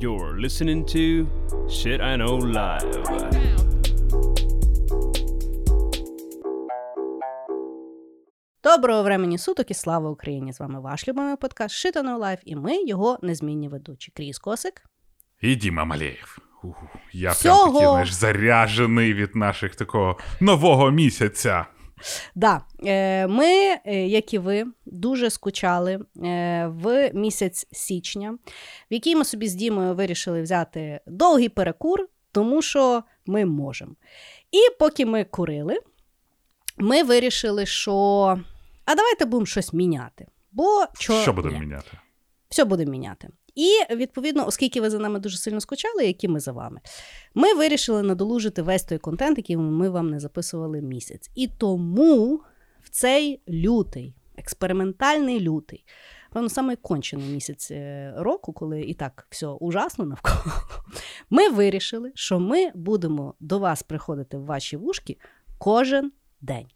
You're listening to Shit I Know Live. Доброго времені суток і слава Україні! З вами ваш любимий подкаст Shit I Know Live і ми його незмінні ведучі. Кріс Косик. І Діма Малеєв. Ух, я Всього. прям такий, знаєш, заряджений від наших такого нового місяця. Да, е, ми, е, як і ви, дуже скучали е, в місяць січня, в який ми собі з Дімою вирішили взяти довгий перекур, тому що ми можемо. І поки ми курили, ми вирішили, що а давайте будемо щось міняти. Бо чо... Що будемо міняти? все будемо міняти. І відповідно, оскільки ви за нами дуже сильно скучали, як і ми за вами, ми вирішили надолужити весь той контент, який ми вам не записували місяць. І тому в цей лютий, експериментальний лютий, певно, саме кончений місяць е, року, коли і так все ужасно навколо, ми вирішили, що ми будемо до вас приходити в ваші вушки кожен день.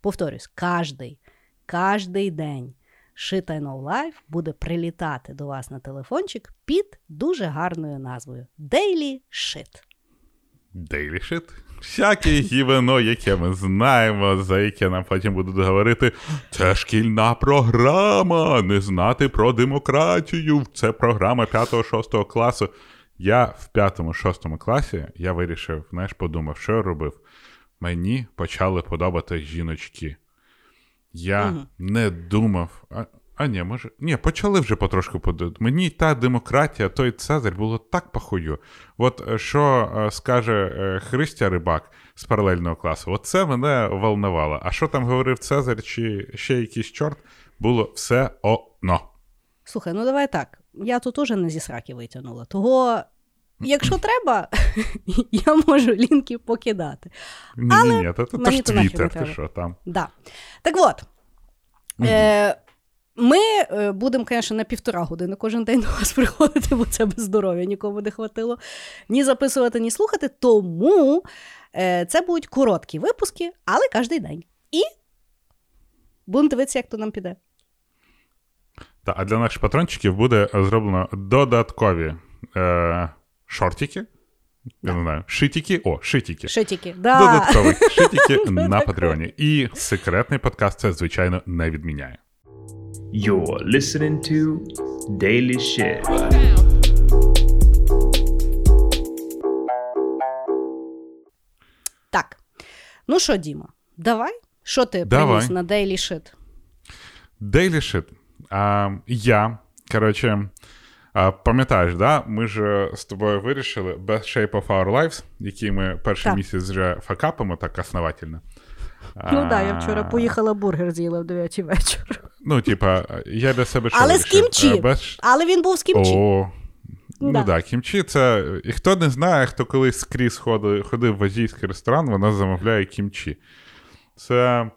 Повторюсь, кожний, кожний день. Know Live буде прилітати до вас на телефончик під дуже гарною назвою Daily Shit. Daily shit. Всяке гівено, яке ми знаємо, за яке нам потім будуть говорити. Це шкільна програма. Не знати про демократію. Це програма 5-6 класу. Я в 5-6 класі я вирішив, знаєш, подумав, що я робив. Мені почали подобати жіночки. Я Мгм. не думав. А, а ні, може. Ні, почали вже потрошку подобати. Мені та демократія, той Цезарь було так похую. От е, що е, скаже е, Христя Рибак з паралельного класу, от це мене волнувало. А що там говорив Цезарь чи ще якийсь чорт, було все одно. Слухай, ну давай так. Я тут уже не зі сраки витягнула. Того, якщо треба, я можу лінки покидати. Ні, ні, ні, то, то, то ж то нафіг не твіттер, ти що там. Да. Так от. Е, ми е, будемо, звісно, на півтора години кожен день до вас приходити, бо це без здоров'я нікому не хватило. Ні записувати, ні слухати. Тому е, це будуть короткі випуски, але кожен день. І будемо дивитися, як то нам піде. Та, а для наших патрончиків буде зроблено додаткові е, шортики. Я не знаю, шитіки. О, шитіки. Шитіки. Да. Додаткові шитіки на Патреоні. І секретний подкаст це, звичайно, не відміняє. You're listening to Daily Shit. Так. Ну що, Діма, давай. Що ти Давай. приніс на Daily Shit? Daily Shit. А, я, коротше, а, пам'ятаєш, да? ми ж е, з тобою вирішили Best Shape of Our Lives, який ми перший Так. місяць вже факапимо так основательно. Ну так, да, я вчора поїхала бургер з'їла в 9 вечора. Ну, типа, я для себе Але з кімчі. Е, Але він був з кімчі. О, ну Да. так, да, кімчі це. І хто не знає, хто колись скрізь ходив, ходив в азійський ресторан, вона замовляє кімчі. Це.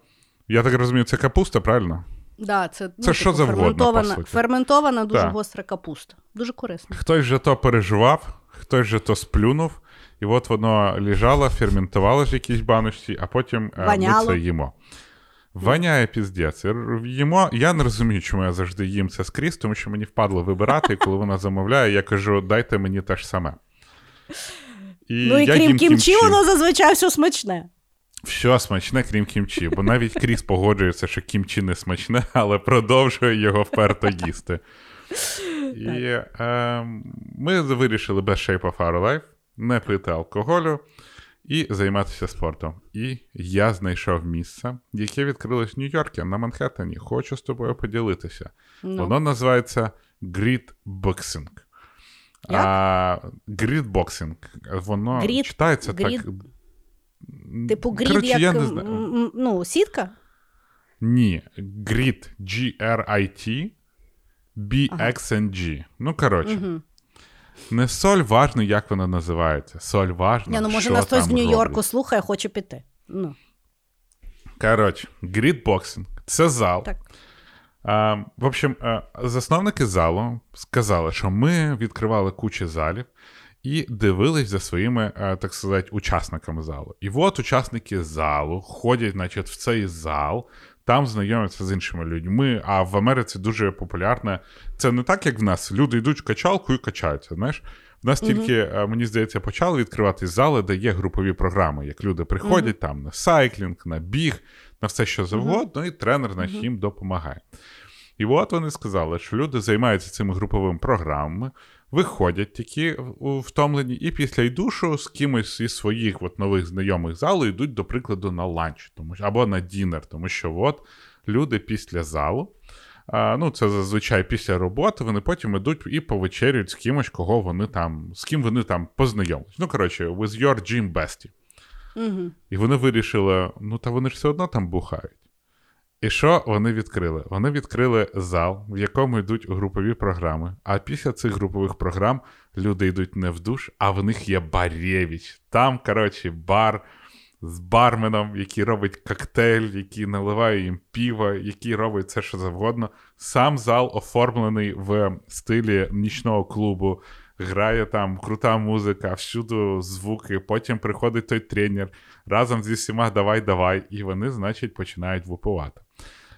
Я так розумію, це капуста, правильно? Да, це, ну, Це що завгодно, ферментована, по суті. ферментована дуже Так. гостра капуста. Дуже корисно. Хтось же то переживав, хтось же то сплюнув, і от воно лежало, ферментувало ж в якійсь баночці, а потім е, ми це їмо. Воняє піздець. Їмо. Я не розумію, чому я завжди їм це скрізь, тому що мені впадло вибирати, і коли вона замовляє, я кажу, дайте мені те ж саме. І ну і я крім кімчі, воно зазвичай все смачне. Все смачне, крім кімчі, бо навіть Кріс погоджується, що кімчі не смачне, але продовжує його вперто їсти. І е, ми вирішили без Shape of Our Life не пити алкоголю і займатися спортом. І я знайшов місце, яке відкрилось в Нью-Йорку на Манхеттені. Хочу з тобою поділитися. Ну. Воно називається Grid Boxing. Як? А, Воно Grid- читається Grid? так. Типу грід, Коротше, як я не знаю. ну, сітка. Ні, Grit, G-R-I-T, B-X-N-G. Ну, коротше, Угу. не соль важно, як вона називається. Соль важно. Ні, ну може що нас хтось там в Нью-Йорку роблять. слухає, хоче піти. Ну, Коротше, Boxing – це зал. так. А, в общем, а, засновники залу сказали, що ми відкривали кучу залів і дивились за своїми, так сказати, учасниками залу. І от учасники залу ходять, значить, в цей зал, там знайомляться з іншими людьми. А в Америці дуже популярне. Це не так, як в нас. Люди йдуть в качалку і качаються. Знаєш, В нас тільки, е, мені здається, почали відкривати зали, де є групові програми, як люди приходять там на сайклінг, на біг, на все що завгодно, і тренер наш їм допомагає. І от вони сказали, що люди займаються цими груповими програмами, виходять такі втомлені, і після йдушу з кимось із своїх от нових знайомих залу йдуть, до прикладу, на ланч тому, або на дінер, тому що от люди після залу. А, ну, це зазвичай після роботи, вони потім ідуть і повечерюють з кимось, кого вони там, з ким вони там познайомились. Ну, коротше, with your gym bestie. Угу. І вони вирішили: ну, та вони ж все одно там бухають. І що вони відкрили? Вони відкрили зал, в якому йдуть групові програми. А після цих групових програм люди йдуть не в душ, а в них є барєвіч. Там, коротше, бар з барменом, який робить коктейль, який наливає їм пиво, який робить все, що завгодно. Сам зал оформлений в стилі нічного клубу. Грає там крута музика, всюди звуки. Потім приходить той тренер разом зі всіма давай, давай, і вони, значить, починають випивати.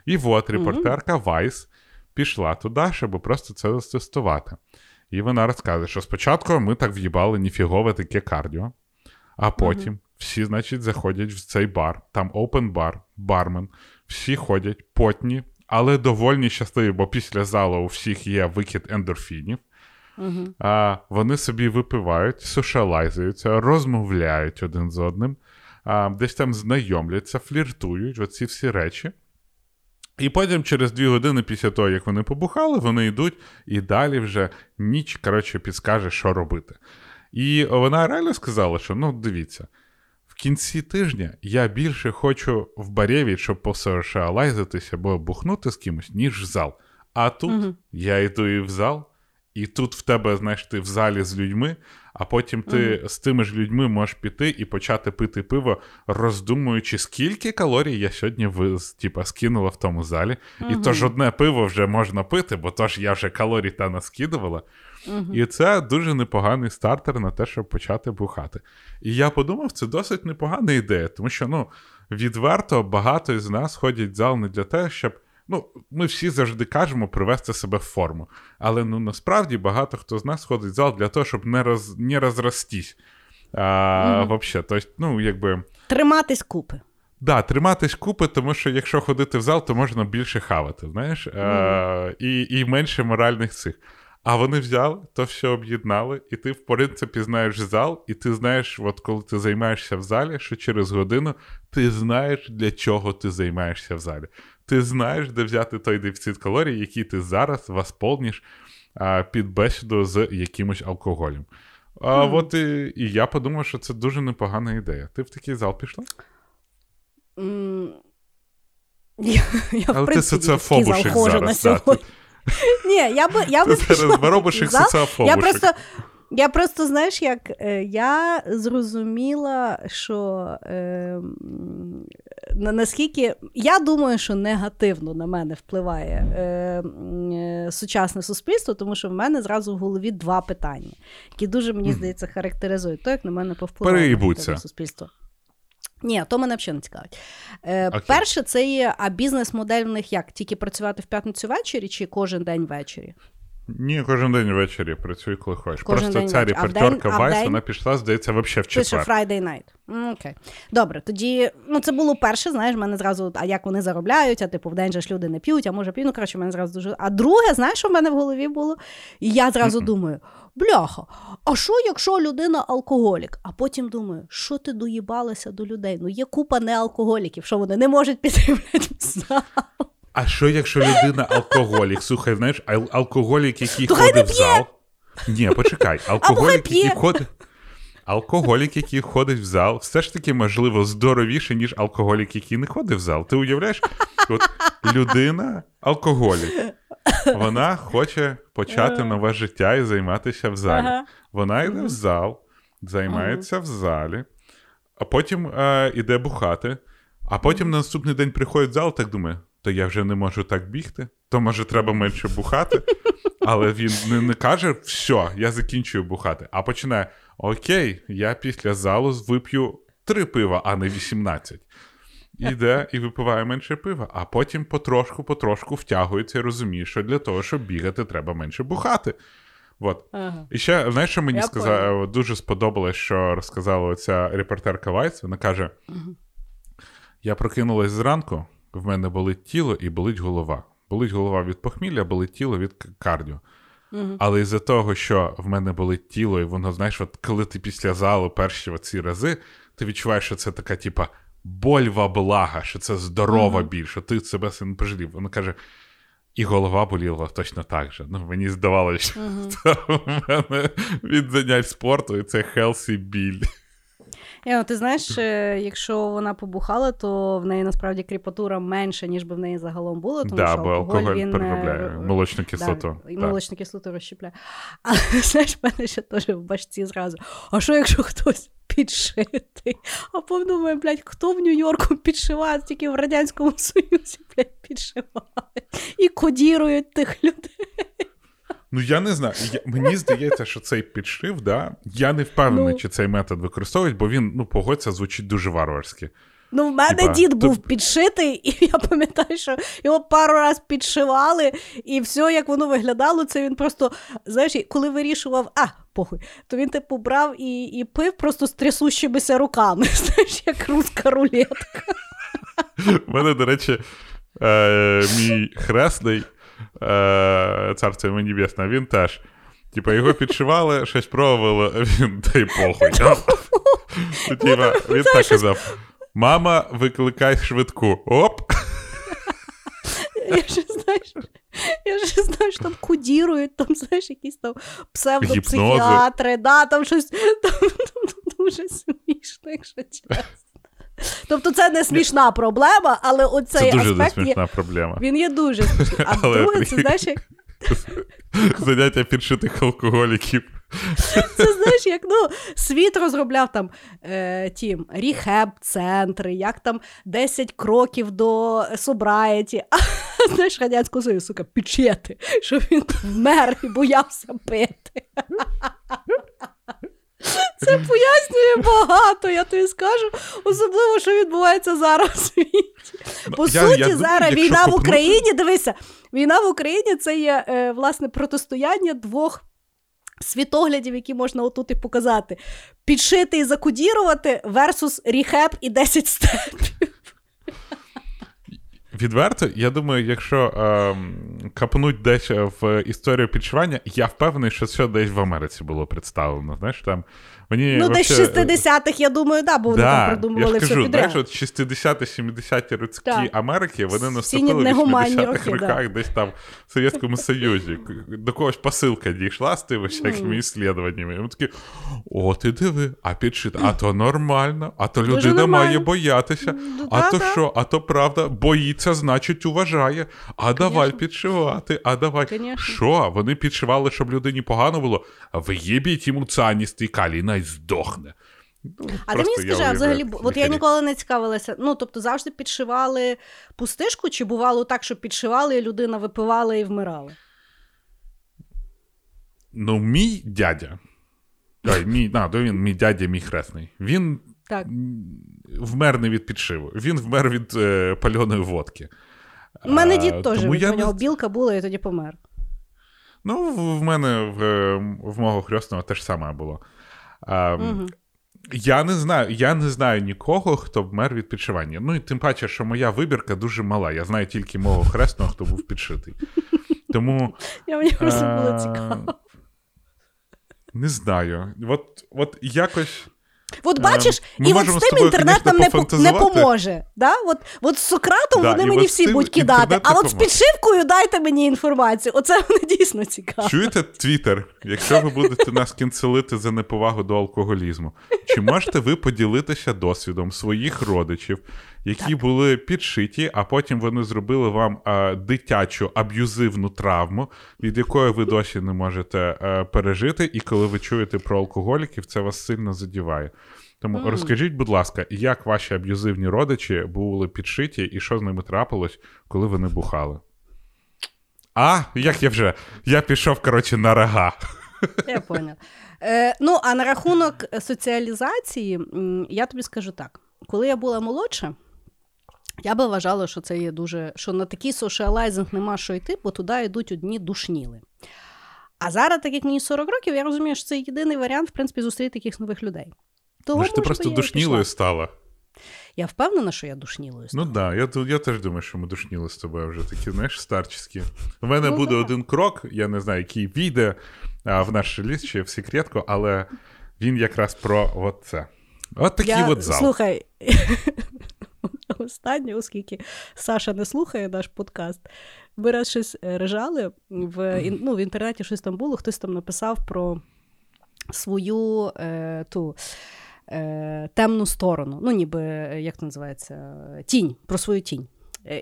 І от репортерка Вайс пішла туди, щоб просто це затестувати. І вона розказує, що спочатку ми так в'їбали ніфігове таке кардіо, а потім всі, значить, заходять в цей бар, там open бар, бармен, всі ходять потні, але довольні щасливі, бо після залу у всіх є викид ендорфінів. Угу. А, вони собі випивають, сошалайзуються, розмовляють один з одним, а, десь там знайомляться, фліртують, оці всі речі. І потім, через дві години після того, як вони побухали, вони йдуть і далі вже ніч, коротше, підскаже, що робити. І вона реально сказала, що ну, дивіться, в кінці тижня я більше хочу в барєві, щоб посошалайзитися або бухнути з кимось, ніж в зал. А тут Мгм. я йду і в зал, і тут в тебе, знаєш, ти в залі з людьми, а потім ти з тими ж людьми можеш піти і почати пити пиво, роздумуючи, скільки калорій я сьогодні ви, типа, скинула в тому залі. І то ж одне пиво вже можна пити, бо то ж я вже калорій та наскидувала. І це дуже непоганий стартер на те, щоб почати бухати. І я подумав, це досить непогана ідея, тому що ну, відверто багато з нас ходять в зал не для того, щоб. Ну, ми всі завжди кажемо привести себе в форму. Але ну насправді багато хто з нас ходить в зал для того, щоб не роз, не розростись. А, вообще, тобто, ну, якби. Триматись купи. Да, триматись купи, тому що якщо ходити в зал, то можна більше хавати, знаєш, е, і, і менше моральних цих. А вони взяли, то все об'єднали, і ти, в принципі, знаєш зал, і ти знаєш, от коли ти займаєшся в залі, що через годину ти знаєш, для чого ти займаєшся в залі. Ти знаєш, де взяти той дефіцит калорій, який ти зараз восполніш а, під бесіду з якимось алкоголем. А, От і, і я подумав, що це дуже непогана ідея. Ти в такий зал пішла? М, Я, я, Але ти принципі, в такий соціофобушик зал ходжу на зараз. сьогодні. Ні, я би, я би Ти пішла зараз зал. Я просто, я просто, знаєш, як е, я зрозуміла, що е, наскільки я думаю, що негативно на мене впливає е, е, сучасне суспільство, тому що в мене зразу в голові два питання, які дуже, мені здається, характеризують то, як на мене повпливає суспільство. Ні, то мене взагалі не цікавить. Е, перше, це є, а бізнес-модель в них як? Тільки працювати в п'ятницю ввечері чи кожен день ввечері? Ні, кожен день ввечері працюй, коли хочеш. Кожен Просто день ця ввечері. А репортерка день- а Вайс, день? вона пішла, здається, взагалі в Пише четвер. Friday night. М, Окей. Добре, тоді ну це було перше, знаєш, в мене зразу, а як вони заробляють, а типу в день же ж люди не п'ють, а може п'ють. Ну, коротше, в мене зразу дуже. А друге, знаєш, що в мене в голові було? І я зразу думаю: бляха, а що, якщо людина алкоголік? А потім думаю, що ти доїбалася до людей? Ну є купа неалкоголіків, що вони не можуть піти блядь, в зал. А що, якщо людина алкоголік? Слухай, знаєш, ал- алкоголік, який ходить в зал. Ні, почекай, алкоголік, який ходить. Алкоголік, який ходить в зал, все ж таки, можливо, здоровіше, ніж алкоголік, який не ходить в зал. Ти уявляєш, от людина алкоголік. Вона хоче почати нове життя і займатися в залі. Ага. Вона йде в зал, займається в залі, а потім е, іде бухати, а потім на наступний день приходить в зал, так думає, то я вже не можу так бігти, то може треба менше бухати. Але він не, не каже, все, я закінчую бухати, а починає: Окей, я після залу вип'ю три пива, а не 18. Іде і випиває менше пива, а потім потрошку-потрошку втягується і розуміє, що для того, щоб бігати, треба менше бухати. Вот. Ага. І ще, знаєш, що мені Я дуже сподобалось, що розказала оця репортерка Вайс. Вона каже: Я прокинулась зранку, в мене болить тіло і болить голова. Болить голова від похмілля, болить тіло від кардіо. Але із-за того, що в мене болить тіло, і воно, знаєш, от коли ти після залу перші ці рази, ти відчуваєш, що це така, типа, больва блага, що це здорова біль, що ти себе не пожалів. Вона каже. І голова боліла точно так же. Ну, мені здавалося, що це в мене від занять спорту, і це хелсі біль. Я, ну, ти знаєш, е, якщо вона побухала, то в неї насправді кріпатура менша, ніж би в неї загалом було, тому Да, що бо алкоголь він, е, переробляє молочну кислоту. Да, Так. молочну кислоту розщепляє. Але знаєш, в мене ще теж в башці зразу. А що якщо хтось підшитий? А подумаю, блядь, хто в Нью-Йорку підшиває, тільки в Радянському Союзі, блядь, підшивають і кодірують тих людей. Ну я не знаю. Я, мені здається, що цей підшив, да, я не впевнений, Ну. чи цей метод використовують, бо він, ну, погодься, звучить дуже варварськи. Ну, в мене Типа, дід то- був підшитий, і я пам'ятаю, що його пару раз підшивали, і все, як воно виглядало, це він просто, знаєш, коли вирішував, а, похуй, то він типу брав і, і пив просто з трясущимися руками, знаєш, як руська рулетка. У мене, до речі, е, мій хресний, е, царство йому небесне, він теж. Типа, його підшивали, щось пробували, а він та й похуй. Ну, Типа, він так казав: Мама, викликай швидку. Оп! Я ще знаєш, я ще знаю, що там кодірують, там, знаєш, якісь там псевдопсихіатри, да, там щось там, дуже смішно, якщо чесно. Тобто це не смішна проблема, але оцей Це дуже аспект є, смішна проблема. він є дуже смішний. А Але друге, це знаєш, як Заняття підшитих алкоголіків. Це знаєш, як ну, світ розробляв там е, ті ріхеб-центри, як там 10 кроків до собраєті. А знаєш, Радянського Союзу, сука, печети, щоб він вмер і боявся пити. Це пояснює багато, я тобі скажу. Особливо, що відбувається зараз у світі. По Я- суті, я зараз війна в Україні, дивися, війна в Україні це є е, власне протистояння двох світоглядів, які можна отут і показати: підшити і закодірувати versus ріхеп і 10 степів. Відверто, я думаю, якщо ем, капнуть десь в історію підшивання, я впевнений, що це десь в Америці було представлено. Знаєш, там мені Ну, десь вообще- 60-х, я думаю, да, бо вони там придумували я ж все підряд. знаєш, от 60-70-ті роки Так. Америки, вони наступили в негуманні 80-х роки, да. десь там в Совєтському Союзі. До когось посилка дійшла з тими всякими іслідуваннями. І вони такі, о, ти диви, а підшити, а то нормально, а то людина нормально. має боятися. Ну, А да, то да. що, а то правда, боїться, значить, уважає. А давай підшивати, а давай. Конечно. Що? Вони підшивали, щоб людині погано було, виєбіть йому цианістий най здохне. Ну, А ти мені скажи, а взагалі, от я ніколи не цікавилася. Ну, тобто завжди підшивали пустишку, чи бувало так, що підшивали, і людина випивала і вмирала? Ну, мій дядя. Ой, мій, на, то він мій дядя, мій хресний. Він Так. вмер не від підшиву. Він вмер від е, пальоної водки. У мене дід теж, від я у нього білка була і тоді помер. Ну, в мене в, е, в мого хресного те ж саме було. А, угу. Я не знаю, я не знаю нікого, хто вмер від підшивання. Ну і тим паче, що моя вибірка дуже мала. Я знаю тільки мого хресного, хто був підшитий. Тому. Я мені просто було е, цікаво. Не знаю. От, от якось. От Е, бачиш, ми і от з тим інтернет нам не, не поможе. Да? От, от з Сократом Да, вони мені всі будуть кидати, а от з підшивкою дайте мені інформацію. Оце мене дійсно цікаво. Чуєте Твіттер? Якщо ви будете нас кінцелити за неповагу до алкоголізму, чи можете ви поділитися досвідом своїх родичів, які були підшиті, а потім вони зробили вам е, дитячу аб'юзивну травму, від якої ви досі не можете е, пережити, і коли ви чуєте про алкоголіків, це вас сильно задіває. Тому Мгм. розкажіть, будь ласка, як ваші аб'юзивні родичі були підшиті, і що з ними трапилось, коли вони бухали? А, як я вже? Я пішов, коротше, на рога. Я поняла. Е, ну, а на рахунок соціалізації, я тобі скажу так: коли я була молодша, я би вважала, що це є дуже, що на такий сошіалайзинг нема що йти, бо туди йдуть одні душніли. А зараз, так як мені 40 років, я розумію, що це єдиний варіант, в принципі, зустріти таких нових людей. Того, Може, ти просто душнілою стала. Я впевнена, що я душнілою. стала. Ну так, да, я, я теж думаю, що ми душніли з тобою вже такі, знаєш, старчеські. У мене Ну, буде да. один крок, я не знаю, який війде а, в наш реліз чи в секретку, але він якраз про от це. От такий я, от зал. Слухай, останнє, оскільки Саша не слухає наш подкаст, ми раз щось е, режали в, ну, в інтернеті щось там було, хтось там написав про свою е, ту. Е, темну сторону, ну ніби е, як це називається, тінь, про свою тінь.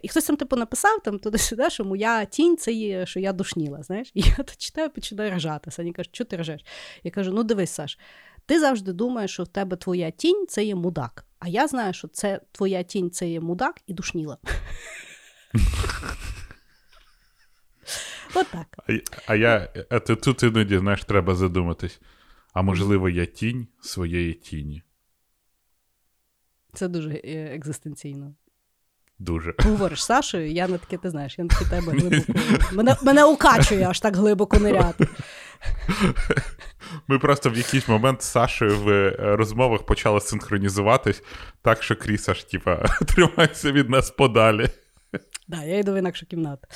І хтось там типу написав там туди-сюди, що моя тінь це є, що я душніла. Знаєш, і я то читаю, починаю ржати. Саня каже, що ти ржеш? Я кажу: ну дивись, Саш, ти завжди думаєш, що в тебе твоя тінь це є мудак. А я знаю, що це твоя тінь це є мудак і душніла. Отак. А, а я а ти- тут іноді, знаєш, треба задуматись. А можливо, я тінь своєї тіні. Це дуже е, екзистенційно. Дуже. Говориш Сашою, я на таке, ти знаєш, я на таке тебе глибоко. Мене, мене укачує аж так глибоко ниряти. Ми просто в якийсь момент з Сашою в е, розмовах почали синхронізуватись, так що Кріс аж, типа, тримайся від нас подалі. Да, я йду в інакшу кімнату.